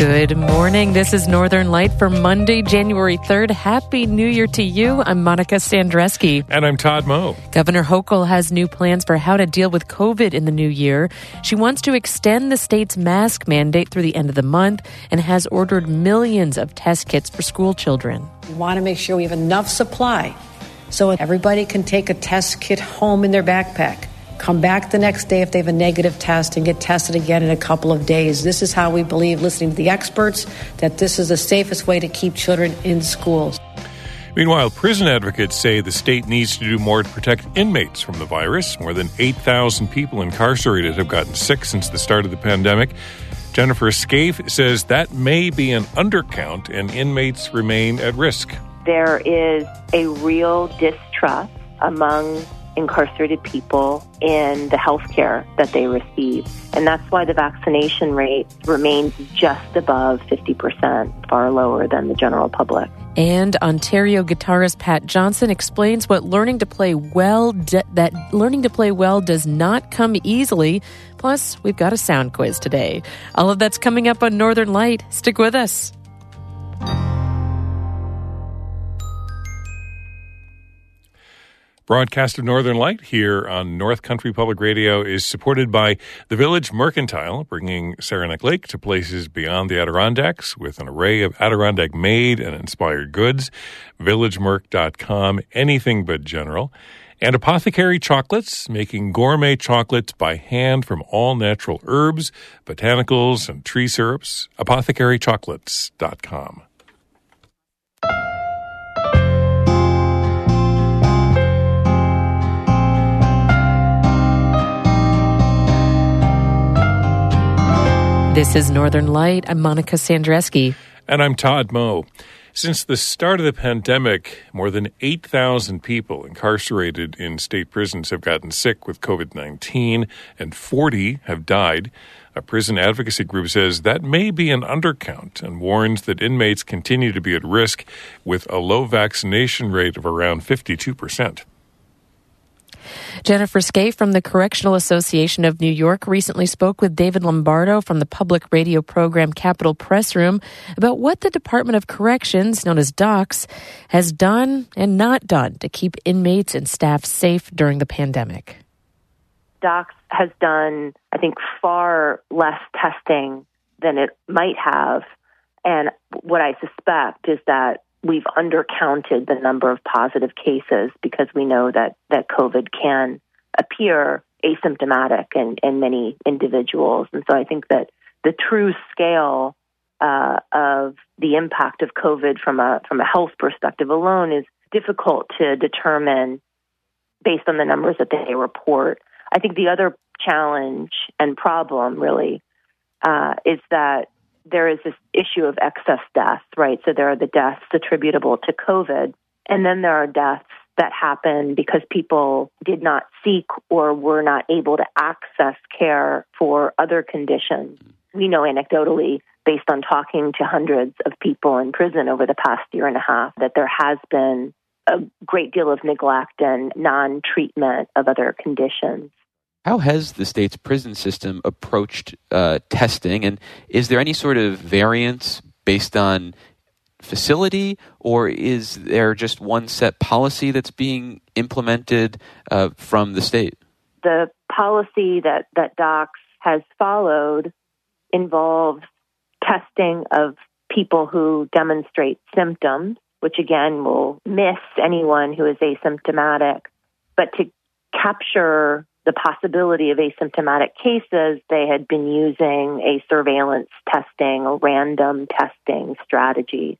Good morning. This is Northern Light for Monday, January 3rd. Happy New Year to you. I'm Monica Sandreczki. And I'm Todd Moe. Governor Hochul has new plans for how to deal with COVID in the new year. She wants to extend the state's mask mandate through the end of the month and has ordered millions of test kits for school children. We want to make sure we have enough supply so everybody can take a test kit home in their backpack come back the next day if they have a negative test and get tested again in a couple of days. This is how we believe, listening to the experts, that this is the safest way to keep children in schools. Meanwhile, prison advocates say the state needs to do more to protect inmates from the virus. More than 8,000 people incarcerated have gotten sick since the start of the pandemic. Jennifer Scaife says that may be an undercount and inmates remain at risk. There is a real distrust among incarcerated people in the health care that they receive. And that's why the vaccination rate remains just above 50%, far lower than the general public. And Ontario guitarist Pat Johnson explains what learning to play well that learning to play well does not come easily. Plus, we've got a sound quiz today. All of that's coming up on Northern Light. Stick with us. Broadcast of Northern Light here on North Country Public Radio is supported by the Village Mercantile, bringing Saranac Lake to places beyond the Adirondacks with an array of Adirondack made and inspired goods. VillageMerc.com, anything but general. And Apothecary Chocolates, making gourmet chocolates by hand from all natural herbs, botanicals, and tree syrups. ApothecaryChocolates.com. This is Northern Light. I'm Monica Sandreczki. And I'm Todd Moe. Since the start of the pandemic, more than 8,000 people incarcerated in state prisons have gotten sick with COVID 19, and 40 have died. A prison advocacy group says that may be an undercount and warns that inmates continue to be at risk with a low vaccination rate of around 52 percent. Jennifer Scaife from the Correctional Association of New York recently spoke with David Lombardo from the public radio program Capitol Press Room about what the Department of Corrections, known as DOCCS, has done and not done to keep inmates and staff safe during the pandemic. DOCCS has done, I think, far less testing than it might have. And what I suspect is that we've undercounted the number of positive cases because we know that, that COVID can appear asymptomatic in, in many individuals. And so I think that the true scale uh, of the impact of COVID from a from a health perspective alone is difficult to determine based on the numbers that they report. I think the other challenge and problem really uh, is that there is this issue of excess deaths, right? So there are the deaths attributable to COVID, and then there are deaths that happen because people did not seek or were not able to access care for other conditions. We know anecdotally, based on talking to hundreds of people in prison over the past year and a half, that there has been a great deal of neglect and non treatment of other conditions. How has the state's prison system approached uh, testing, and is there any sort of variance based on facility, or is there just one set policy that's being implemented uh, from the state? The policy that, that DOCCS has followed involves testing of people who demonstrate symptoms, which again will miss anyone who is asymptomatic. But to capture the possibility of asymptomatic cases, they had been using a surveillance testing a random testing strategy.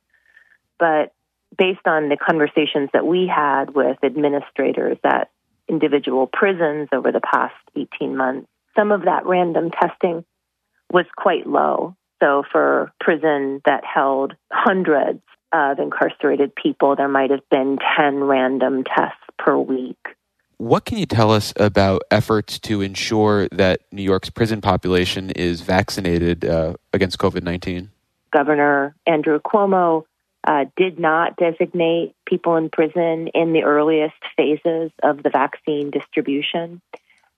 But based on the conversations that we had with administrators at individual prisons over the past 18 months, some of that random testing was quite low. So for prison that held hundreds of incarcerated people, there might have been 10 random tests per week. What can you tell us about efforts to ensure that New York's prison population is vaccinated uh, against COVID 19? Governor Andrew Cuomo uh, did not designate people in prison in the earliest phases of the vaccine distribution.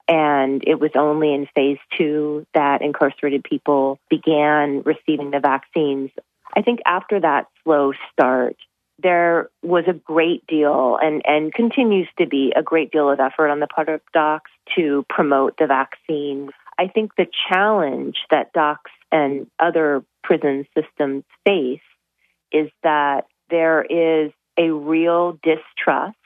And it was only in phase two that incarcerated people began receiving the vaccines. I think after that slow start, there was a great deal and, and continues to be a great deal of effort on the part of DOCCS to promote the vaccine. I think the challenge that DOCCS and other prison systems face is that there is a real distrust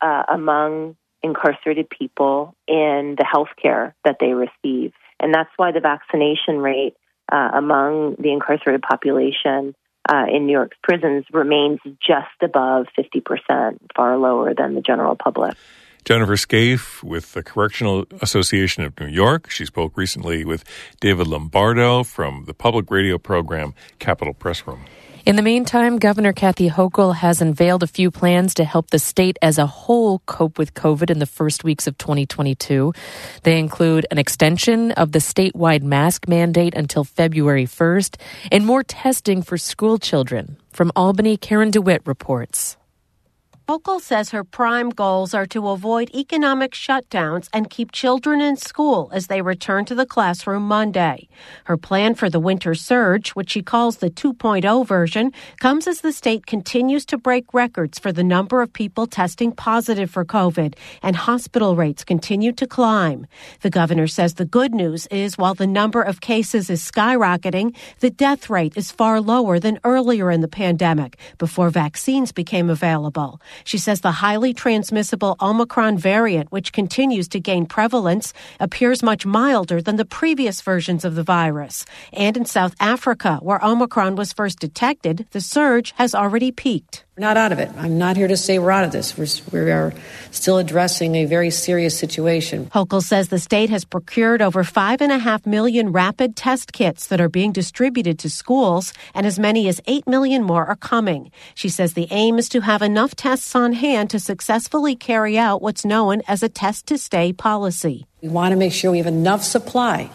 uh, among incarcerated people in the health care that they receive. And that's why the vaccination rate uh, among the incarcerated population uh, in New York's prisons remains just above 50%, far lower than the general public. Jennifer Scaife with the Correctional Association of New York. She spoke recently with David Lombardo from the public radio program Capitol Press Room. In the meantime, Governor Kathy Hochul has unveiled a few plans to help the state as a whole cope with COVID in the first weeks of 2022. They include an extension of the statewide mask mandate until February 1st and more testing for school children. From Albany, Karen DeWitt reports. Hochul says her prime goals are to avoid economic shutdowns and keep children in school as they return to the classroom Monday. Her plan for the winter surge, which she calls the 2.0 version, comes as the state continues to break records for the number of people testing positive for COVID and hospital rates continue to climb. The governor says the good news is while the number of cases is skyrocketing, the death rate is far lower than earlier in the pandemic before vaccines became available. She says the highly transmissible Omicron variant, which continues to gain prevalence, appears much milder than the previous versions of the virus. And in South Africa, where Omicron was first detected, the surge has already peaked. We're not out of it. I'm not here to say we're out of this. We're, we are still addressing a very serious situation. Hochul says the state has procured over five and a half million rapid test kits that are being distributed to schools, and as many as eight million more are coming. She says the aim is to have enough tests on hand to successfully carry out what's known as a test to stay policy. We want to make sure we have enough supply.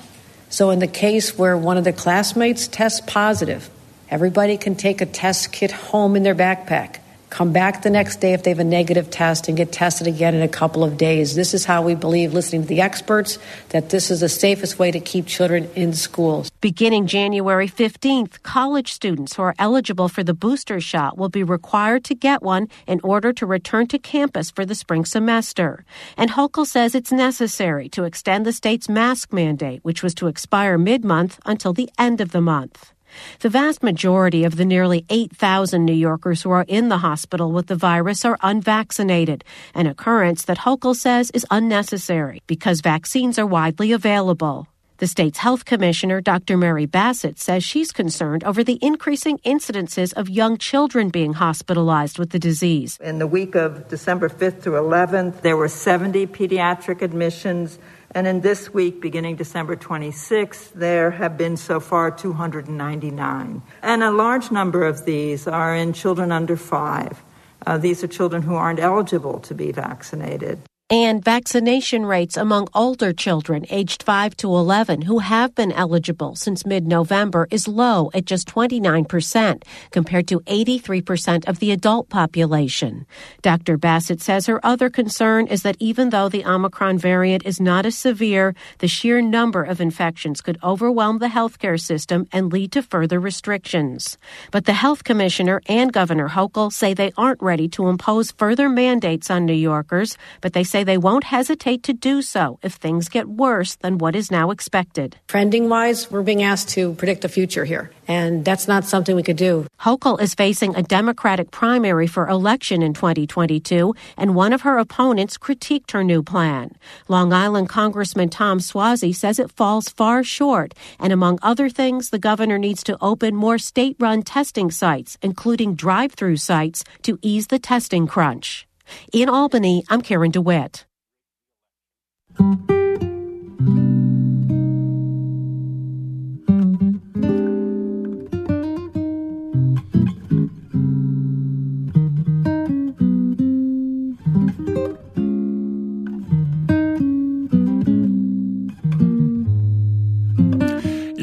So, in the case where one of the classmates tests positive, Everybody can take a test kit home in their backpack, come back the next day if they have a negative test, and get tested again in a couple of days. This is how we believe, listening to the experts, that this is the safest way to keep children in schools. Beginning January 15th, college students who are eligible for the booster shot will be required to get one in order to return to campus for the spring semester. And Hochul says it's necessary to extend the state's mask mandate, which was to expire mid month, until the end of the month. The vast majority of the nearly 8,000 New Yorkers who are in the hospital with the virus are unvaccinated, an occurrence that Hochul says is unnecessary because vaccines are widely available. The state's health commissioner, Dr. Mary Bassett, says she's concerned over the increasing incidences of young children being hospitalized with the disease. In the week of December 5th through 11th, there were 70 pediatric admissions and in this week, beginning December 26th, there have been so far 299. And a large number of these are in children under five. Uh, these are children who aren't eligible to be vaccinated and vaccination rates among older children aged 5 to 11 who have been eligible since mid November is low at just 29%, compared to 83% of the adult population. Dr. Bassett says her other concern is that even though the Omicron variant is not as severe, the sheer number of infections could overwhelm the healthcare system and lead to further restrictions. But the health commissioner and Governor Hochul say they aren't ready to impose further mandates on New Yorkers, but they say they won't hesitate to do so if things get worse than what is now expected. Trending wise, we're being asked to predict the future here, and that's not something we could do. Hochul is facing a Democratic primary for election in 2022, and one of her opponents critiqued her new plan. Long Island Congressman Tom Suozzi says it falls far short, and among other things, the governor needs to open more state run testing sites, including drive through sites, to ease the testing crunch. In Albany, I'm Karen DeWitt.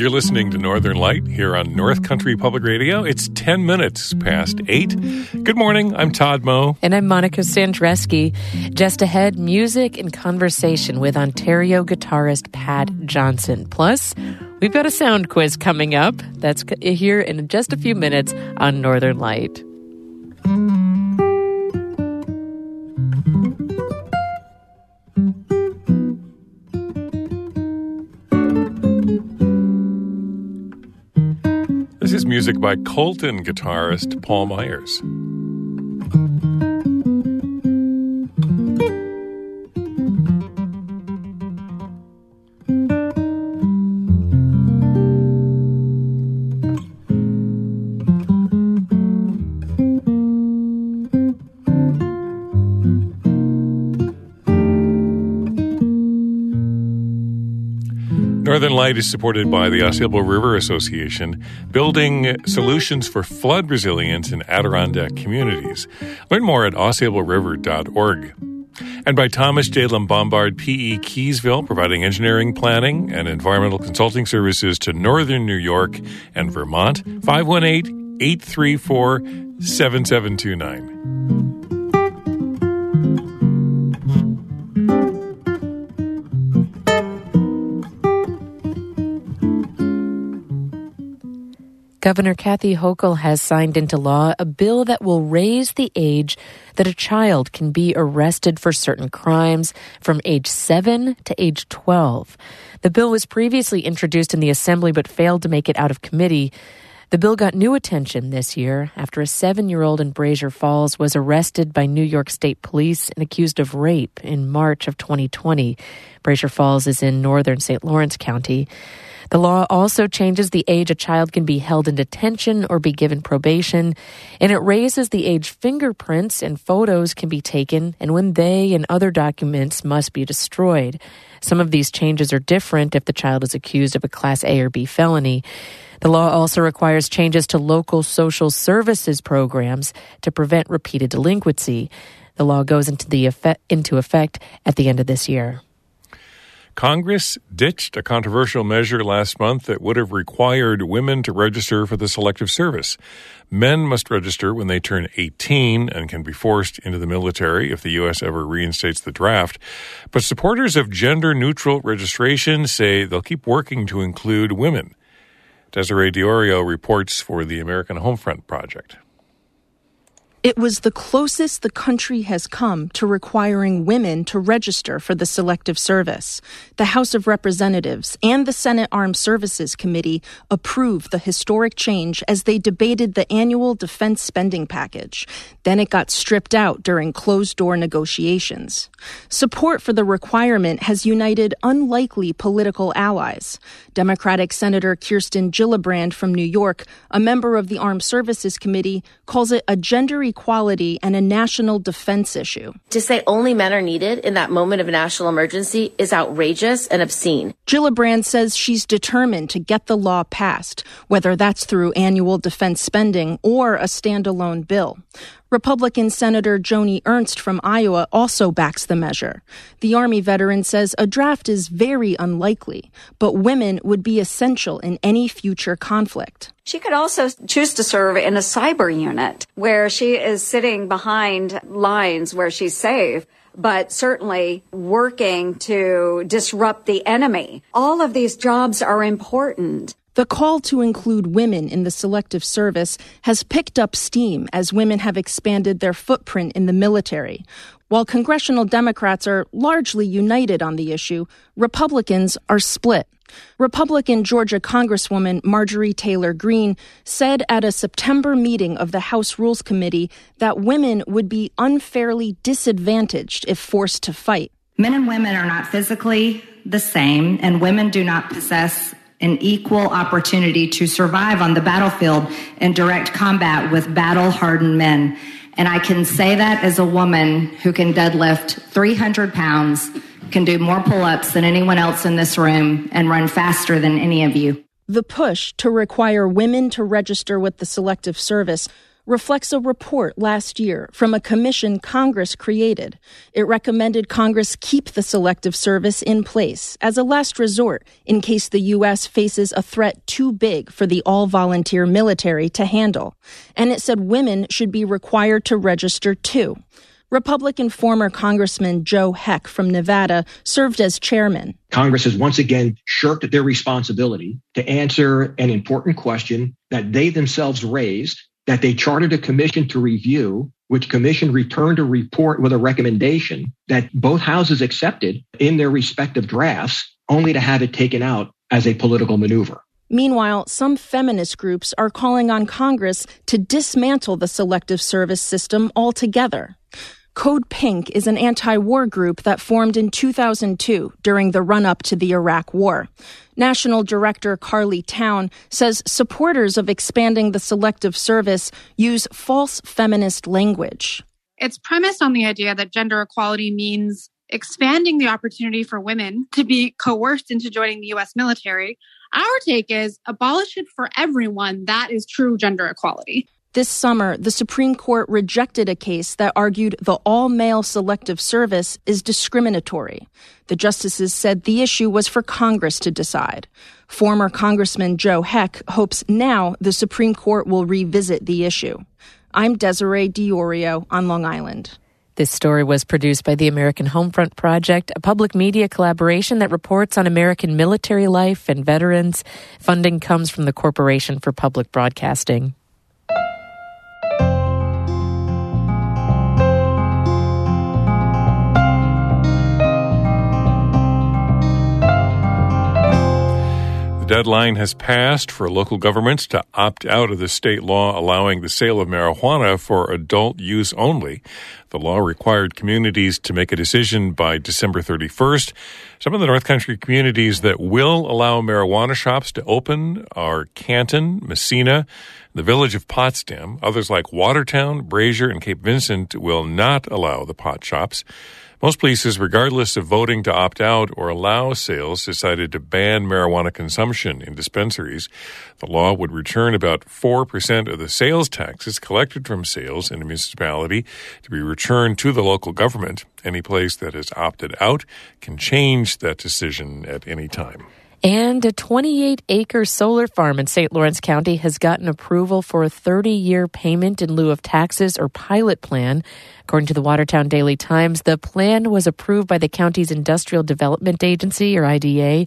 You're listening to Northern Light here on North Country Public Radio. It's 10 minutes past 8. Good morning. I'm Todd Moe. And I'm Monica Sandreczki. Just ahead, music and conversation with Ontario guitarist Pat Johnson. Plus, we've got a sound quiz coming up. That's here in just a few minutes on Northern Light. Music by Colton guitarist Paul Myers. Northern is supported by the Ausable River Association, building solutions for flood resilience in Adirondack communities. Learn more at ausableriver.org. And by Thomas J. Bombard PE Keeseville, providing engineering, planning, and environmental consulting services to northern New York and Vermont. 518 834 7729. Governor Kathy Hochul has signed into law a bill that will raise the age that a child can be arrested for certain crimes from age 7 to age 12. The bill was previously introduced in the Assembly but failed to make it out of committee. The bill got new attention this year after a seven year old in Brasher Falls was arrested by New York State Police and accused of rape in March of 2020. Brasher Falls is in northern St. Lawrence County. The law also changes the age a child can be held in detention or be given probation, and it raises the age fingerprints and photos can be taken and when they and other documents must be destroyed. Some of these changes are different if the child is accused of a Class A or B felony. The law also requires changes to local social services programs to prevent repeated delinquency. The law goes into, the effect, into effect at the end of this year. Congress ditched a controversial measure last month that would have required women to register for the Selective Service. Men must register when they turn 18 and can be forced into the military if the U.S. ever reinstates the draft. But supporters of gender neutral registration say they'll keep working to include women. Desiree D'Iorio reports for the American Homefront Project. It was the closest the country has come to requiring women to register for the Selective Service. The House of Representatives and the Senate Armed Services Committee approved the historic change as they debated the annual defense spending package. Then it got stripped out during closed door negotiations. Support for the requirement has united unlikely political allies. Democratic Senator Kirsten Gillibrand from New York, a member of the Armed Services Committee, calls it a gender equality and a national defense issue. To say only men are needed in that moment of national emergency is outrageous and obscene. Gillibrand says she's determined to get the law passed, whether that's through annual defense spending or a standalone bill. Republican Senator Joni Ernst from Iowa also backs the measure. The Army veteran says a draft is very unlikely, but women would be essential in any future conflict. She could also choose to serve in a cyber unit where she is sitting behind lines where she's safe but certainly working to disrupt the enemy. All of these jobs are important. The call to include women in the selective service has picked up steam as women have expanded their footprint in the military. While congressional Democrats are largely united on the issue, Republicans are split. Republican Georgia Congresswoman Marjorie Taylor Greene said at a September meeting of the House Rules Committee that women would be unfairly disadvantaged if forced to fight. Men and women are not physically the same, and women do not possess an equal opportunity to survive on the battlefield in direct combat with battle hardened men. And I can say that as a woman who can deadlift 300 pounds, can do more pull ups than anyone else in this room, and run faster than any of you. The push to require women to register with the Selective Service reflects a report last year from a commission Congress created. It recommended Congress keep the Selective Service in place as a last resort in case the U.S. faces a threat too big for the all volunteer military to handle. And it said women should be required to register too. Republican former Congressman Joe Heck from Nevada served as chairman. Congress has once again shirked their responsibility to answer an important question that they themselves raised, that they chartered a commission to review, which commission returned a report with a recommendation that both houses accepted in their respective drafts, only to have it taken out as a political maneuver. Meanwhile, some feminist groups are calling on Congress to dismantle the selective service system altogether. Code Pink is an anti war group that formed in 2002 during the run up to the Iraq War. National Director Carley Towne says supporters of expanding the selective service use false feminist language. It's premised on the idea that gender equality means expanding the opportunity for women to be coerced into joining the US military. Our take is abolish it for everyone. That is true gender equality. This summer, the Supreme Court rejected a case that argued the all male selective service is discriminatory. The justices said the issue was for Congress to decide. Former Congressman Joe Heck hopes now the Supreme Court will revisit the issue. I'm Desiree D'Iorio on Long Island. This story was produced by the American Homefront Project, a public media collaboration that reports on American military life and veterans. Funding comes from the Corporation for Public Broadcasting. Deadline has passed for local governments to opt out of the state law allowing the sale of marijuana for adult use only. The law required communities to make a decision by December 31st. Some of the North Country communities that will allow marijuana shops to open are Canton, Massena, the village of Potsdam. Others like Watertown, Brasher, and Cape Vincent will not allow the pot shops. Most places, regardless of voting to opt out or allow sales, decided to ban marijuana consumption in dispensaries. The law would return about 4% of the sales taxes collected from sales in a municipality to be returned to the local government. Any place that has opted out can change that decision at any time. And a 28 acre solar farm in St. Lawrence County has gotten approval for a 30 year payment in lieu of taxes or pilot plan. According to the Watertown Daily Times, the plan was approved by the county's Industrial Development Agency, or IDA.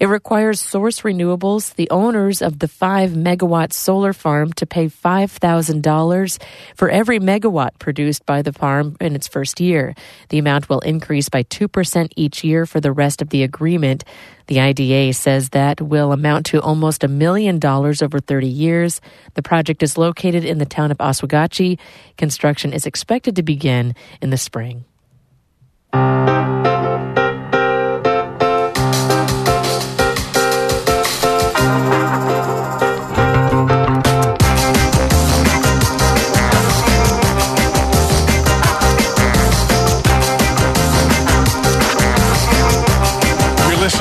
It requires Source Renewables, the owners of the 5 megawatt solar farm, to pay $5,000 for every megawatt produced by the farm in its first year. The amount will increase by 2% each year for the rest of the agreement. The IDA says that will amount to almost a million dollars over 30 years. The project is located in the town of Oswegatchie. Construction is expected to begin in the spring.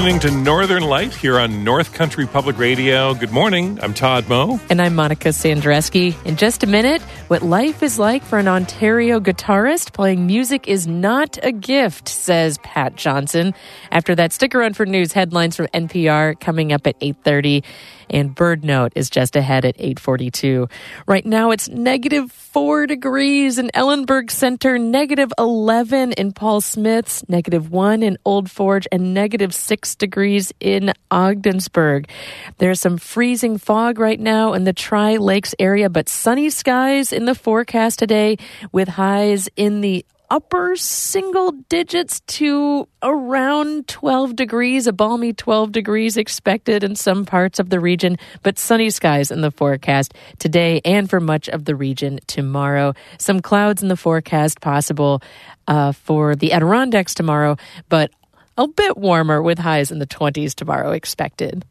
Listening to Northern Light here on North Country Public Radio. Good morning. I'm Todd Moe. And I'm Monica Sandreczki. In just a minute, what life is like for an Ontario guitarist playing music is not a gift, says Pat Johnson. After that, stick around for news headlines from NPR coming up at 830 and BirdNote is just ahead at 842. Right now it's negative 4 degrees in Ellenburg Center, negative 11 in Paul Smith's, negative 1 in Old Forge, and negative 6 degrees in Ogdensburg. There's some freezing fog right now in the Tri Lakes area, but sunny skies in the forecast today with highs in the upper single digits to around 12 degrees, a balmy 12 degrees expected in some parts of the region, but sunny skies in the forecast today and for much of the region tomorrow. Some clouds in the forecast possible uh, for the Adirondacks tomorrow, but a bit warmer with highs in the 20s tomorrow expected.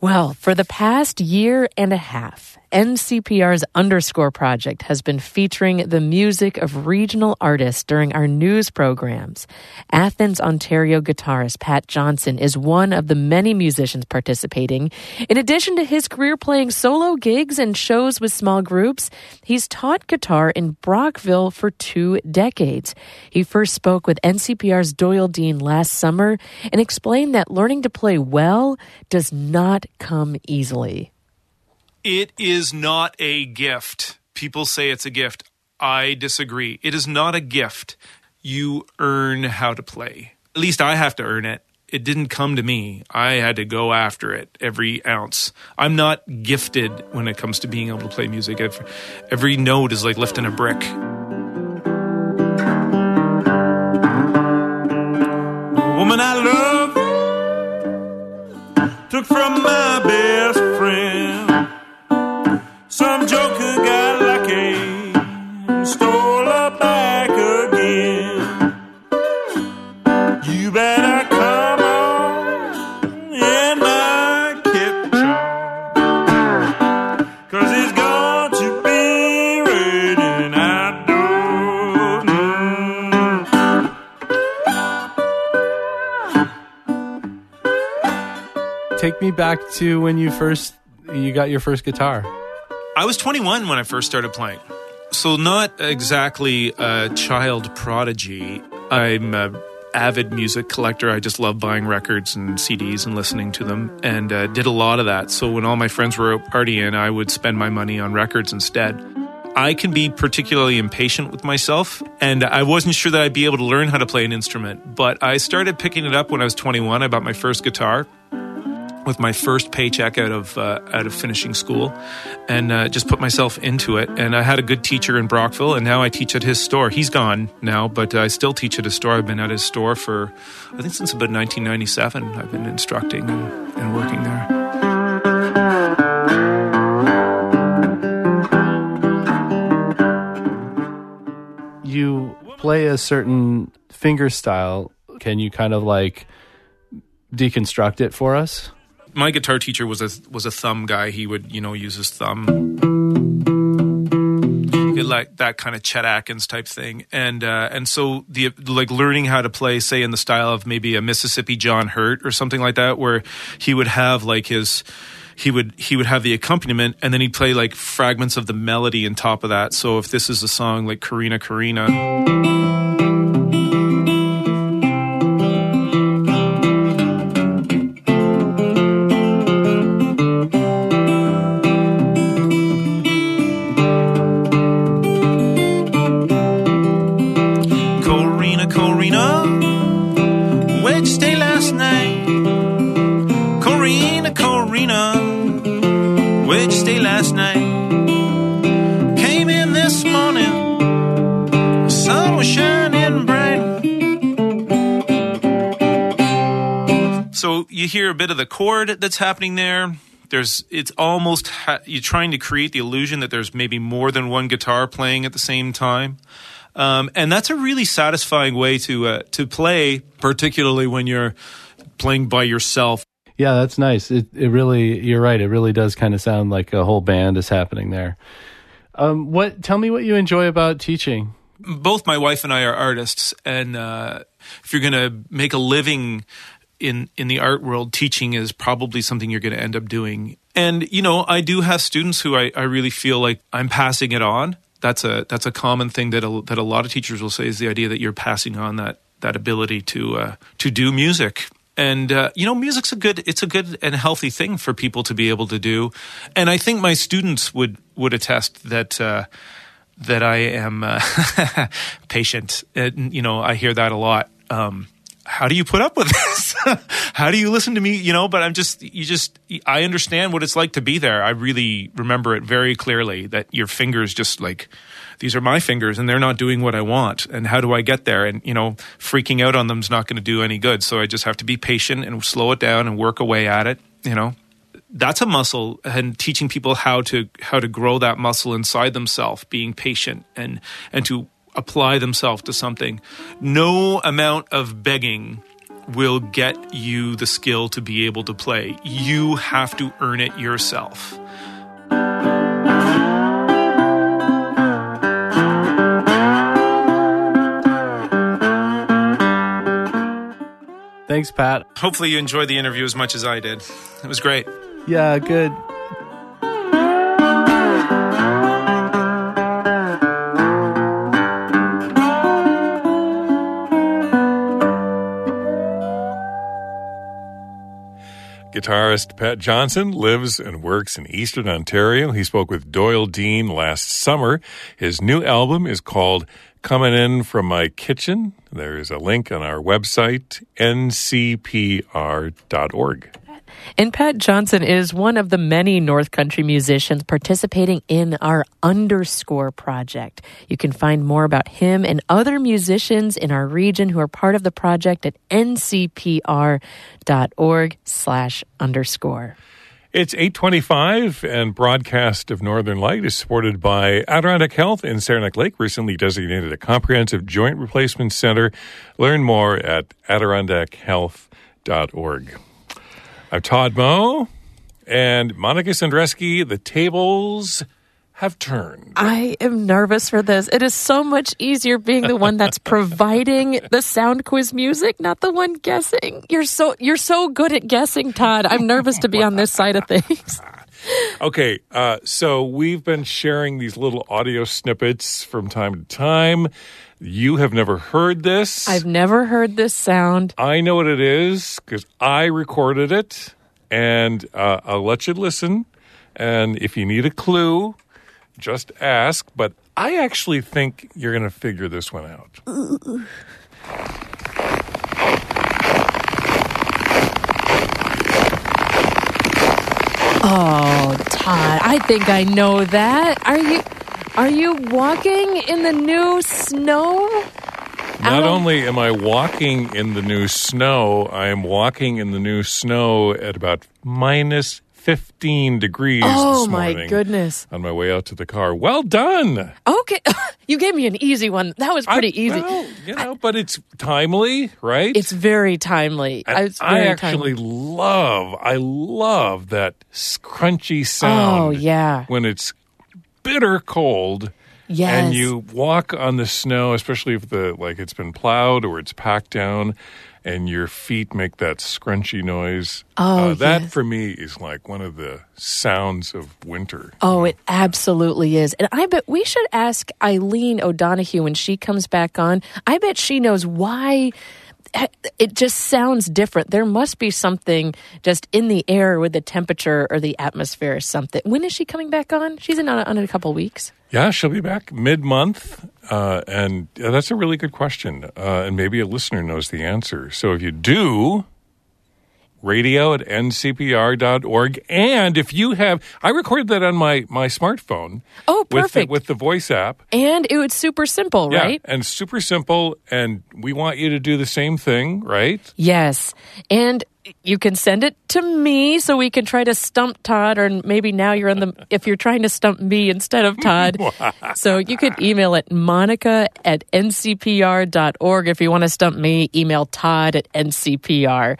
Well, for the past year and a half, NCPR's Underscore project has been featuring the music of regional artists during our news programs. Athens, Ontario guitarist Pat Johnson is one of the many musicians participating. In addition to his career playing solo gigs and shows with small groups, he's taught guitar in Brockville for two decades. He first spoke with NCPR's Doyle Dean last summer and explained that learning to play well does not come easily. It is not a gift. People say it's a gift. I disagree. It is not a gift. You earn how to play. At least I have to earn it. It didn't come to me. I had to go after it every ounce. I'm not gifted when it comes to being able to play music. Every note is like lifting a brick. woman I love took from my best me back to when you first you got your first guitar. I was 21 when I first started playing. So, not exactly a child prodigy. I'm a avid music collector. I just love buying records and CDs and listening to them, and uh, did a lot of that. So, when all my friends were out partying, I would spend my money on records instead. I can be particularly impatient with myself, and I wasn't sure that I'd be able to learn how to play an instrument. But I started picking it up when I was 21. I bought my first guitar with my first paycheck out of uh, out of finishing school, and uh, just put myself into it. And I had a good teacher in Brockville, and now I teach at his store. He's gone now, but I still teach at his store. I've been at his store for I think since about 1997. I've been instructing and, and working there. You play a certain finger style. Can you kind of like deconstruct it for us? My guitar teacher was a was a thumb guy. He would you know use his thumb, like that kind of Chet Atkins type thing, and uh, and so the like learning how to play, say in the style of maybe a Mississippi John Hurt or something like that, where he would have like his he would he would have the accompaniment and then he'd play like fragments of the melody on top of that. So if this is a song like Corrina Corrina. You hear a bit of the chord that's happening there. There's, it's almost ha- you're trying to create the illusion that there's maybe more than one guitar playing at the same time. Um, and that's a really satisfying way to uh, to play, particularly when you're playing by yourself. Yeah, that's nice. It it really you're right. It really does kind of sound like a whole band is happening there. Um, what? Tell me what you enjoy about teaching. Both my wife and I are artists, and uh, if you're going to make a living in in the art world, teaching is probably something you're going to end up doing. And you know, I do have students who I, I really feel like I'm passing it on. That's a that's a common thing that a, that a lot of teachers will say is the idea that you're passing on that that ability to uh, to do music. And uh, you know, music's a good it's a good and healthy thing for people to be able to do. And I think my students would would attest that. Uh, that I am uh, patient. And, you know, I hear that a lot. Um, how do you put up with this? how do you listen to me? You know, but I'm just, you just, I understand what it's like to be there. I really remember it very clearly that your fingers just like, these are my fingers and they're not doing what I want. And how do I get there? And, you know, freaking out on them is not going to do any good. So I just have to be patient and slow it down and work away at it, you know that's a muscle and teaching people how to how to grow that muscle inside themselves being patient and and to apply themselves to something. No amount of begging will get you the skill to be able to play. You have to earn it yourself. Thanks, Pat. Hopefully, you enjoyed the interview as much as I did. It was great. Yeah, good. Guitarist Pat Johnson lives and works in Eastern Ontario. He spoke with Doyle Dean last summer. His new album is called Coming In From My Kitchen. There's a link on our website, ncpr.org. And Pat Johnson is one of the many North Country musicians participating in our Underscore project. You can find more about him and other musicians in our region who are part of the project at ncpr.org slash underscore. It's 825 and broadcast of Northern Light is supported by Adirondack Health in Saranac Lake, recently designated a comprehensive joint replacement center. Learn more at adirondackhealth.org. I'm Todd Moe and Monica Sandreczki. The tables have turned. I am nervous for this. It is so much easier being the one that's providing the sound quiz music, not the one guessing. You're so you're so good at guessing, Todd. I'm nervous to be on this side of things. Okay, uh, so we've been sharing these little audio snippets from time to time. You have never heard this. I've never heard this sound. I know what it is because I recorded it, and uh, I'll let you listen. And if you need a clue, just ask. But I actually think you're going to figure this one out. Oh, Todd, I think I know that. Are you are you walking in the new snow? Not of- only am I walking in the new snow, I am walking in the new snow at about minus 15 degrees Oh my goodness. on my way out to the car. Well done. Okay, you gave me an easy one. That was pretty easy. Well, you know, but it's timely, right? It's very timely. It's I actually timely. love, I love that crunchy sound. Oh, yeah. When it's bitter cold. Yes. And you walk on the snow, especially if the like it's been plowed or it's packed down, and your feet make that scrunchy noise. Oh, Uh, that yes. for me is like one of the sounds of winter. Oh, it absolutely is. And I bet we should ask Eileen O'Donohue when she comes back on. I bet she knows why it just sounds different. There must be something just in the air with the temperature or the atmosphere or something. When is she coming back on? She's in on, in a couple weeks. Yeah, she'll be back mid month. Uh, and that's a really good question. Uh, and maybe a listener knows the answer. So if you do, radio at ncpr.org. And if you have, I recorded that on my, my smartphone. Oh, With the, perfect. with the voice app. And it was super simple, Yeah, right? and super simple. And we want you to do the same thing, right? Yes. And you can send it to me so we can try to stump Todd, or maybe now you're on the, if you're trying to stump me instead of Todd. so you could email at monica at ncpr.org. If you want to stump me, email Todd at ncpr.org.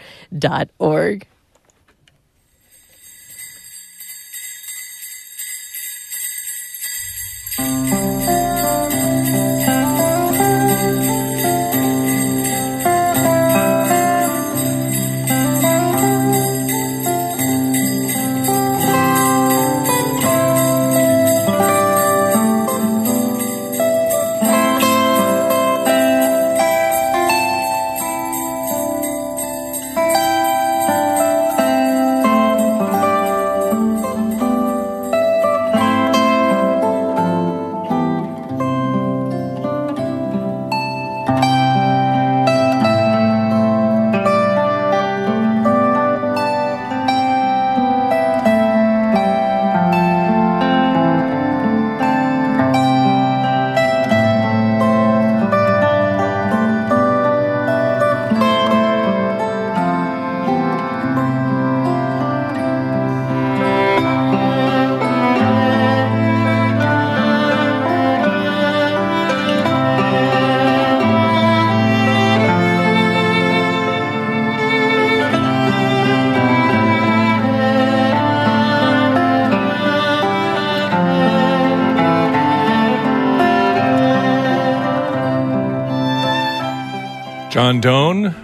John Doan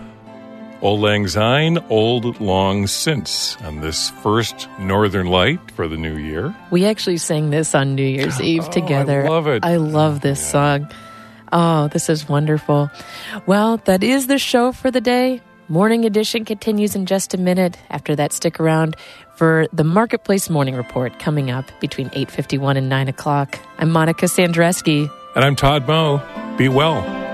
Auld Lang Syne, Old Long Since, on this first Northern Light for the new year. We actually sang this on New Year's oh, Eve Oh, together. I love it. I love this song. Oh, this is wonderful. Well, that is the show for the day. Morning edition continues in just a minute. After that, stick around for the Marketplace Morning Report coming up between 8.51 and 9 o'clock. I'm Monica Sandreczki. And I'm Todd Moe. Be well.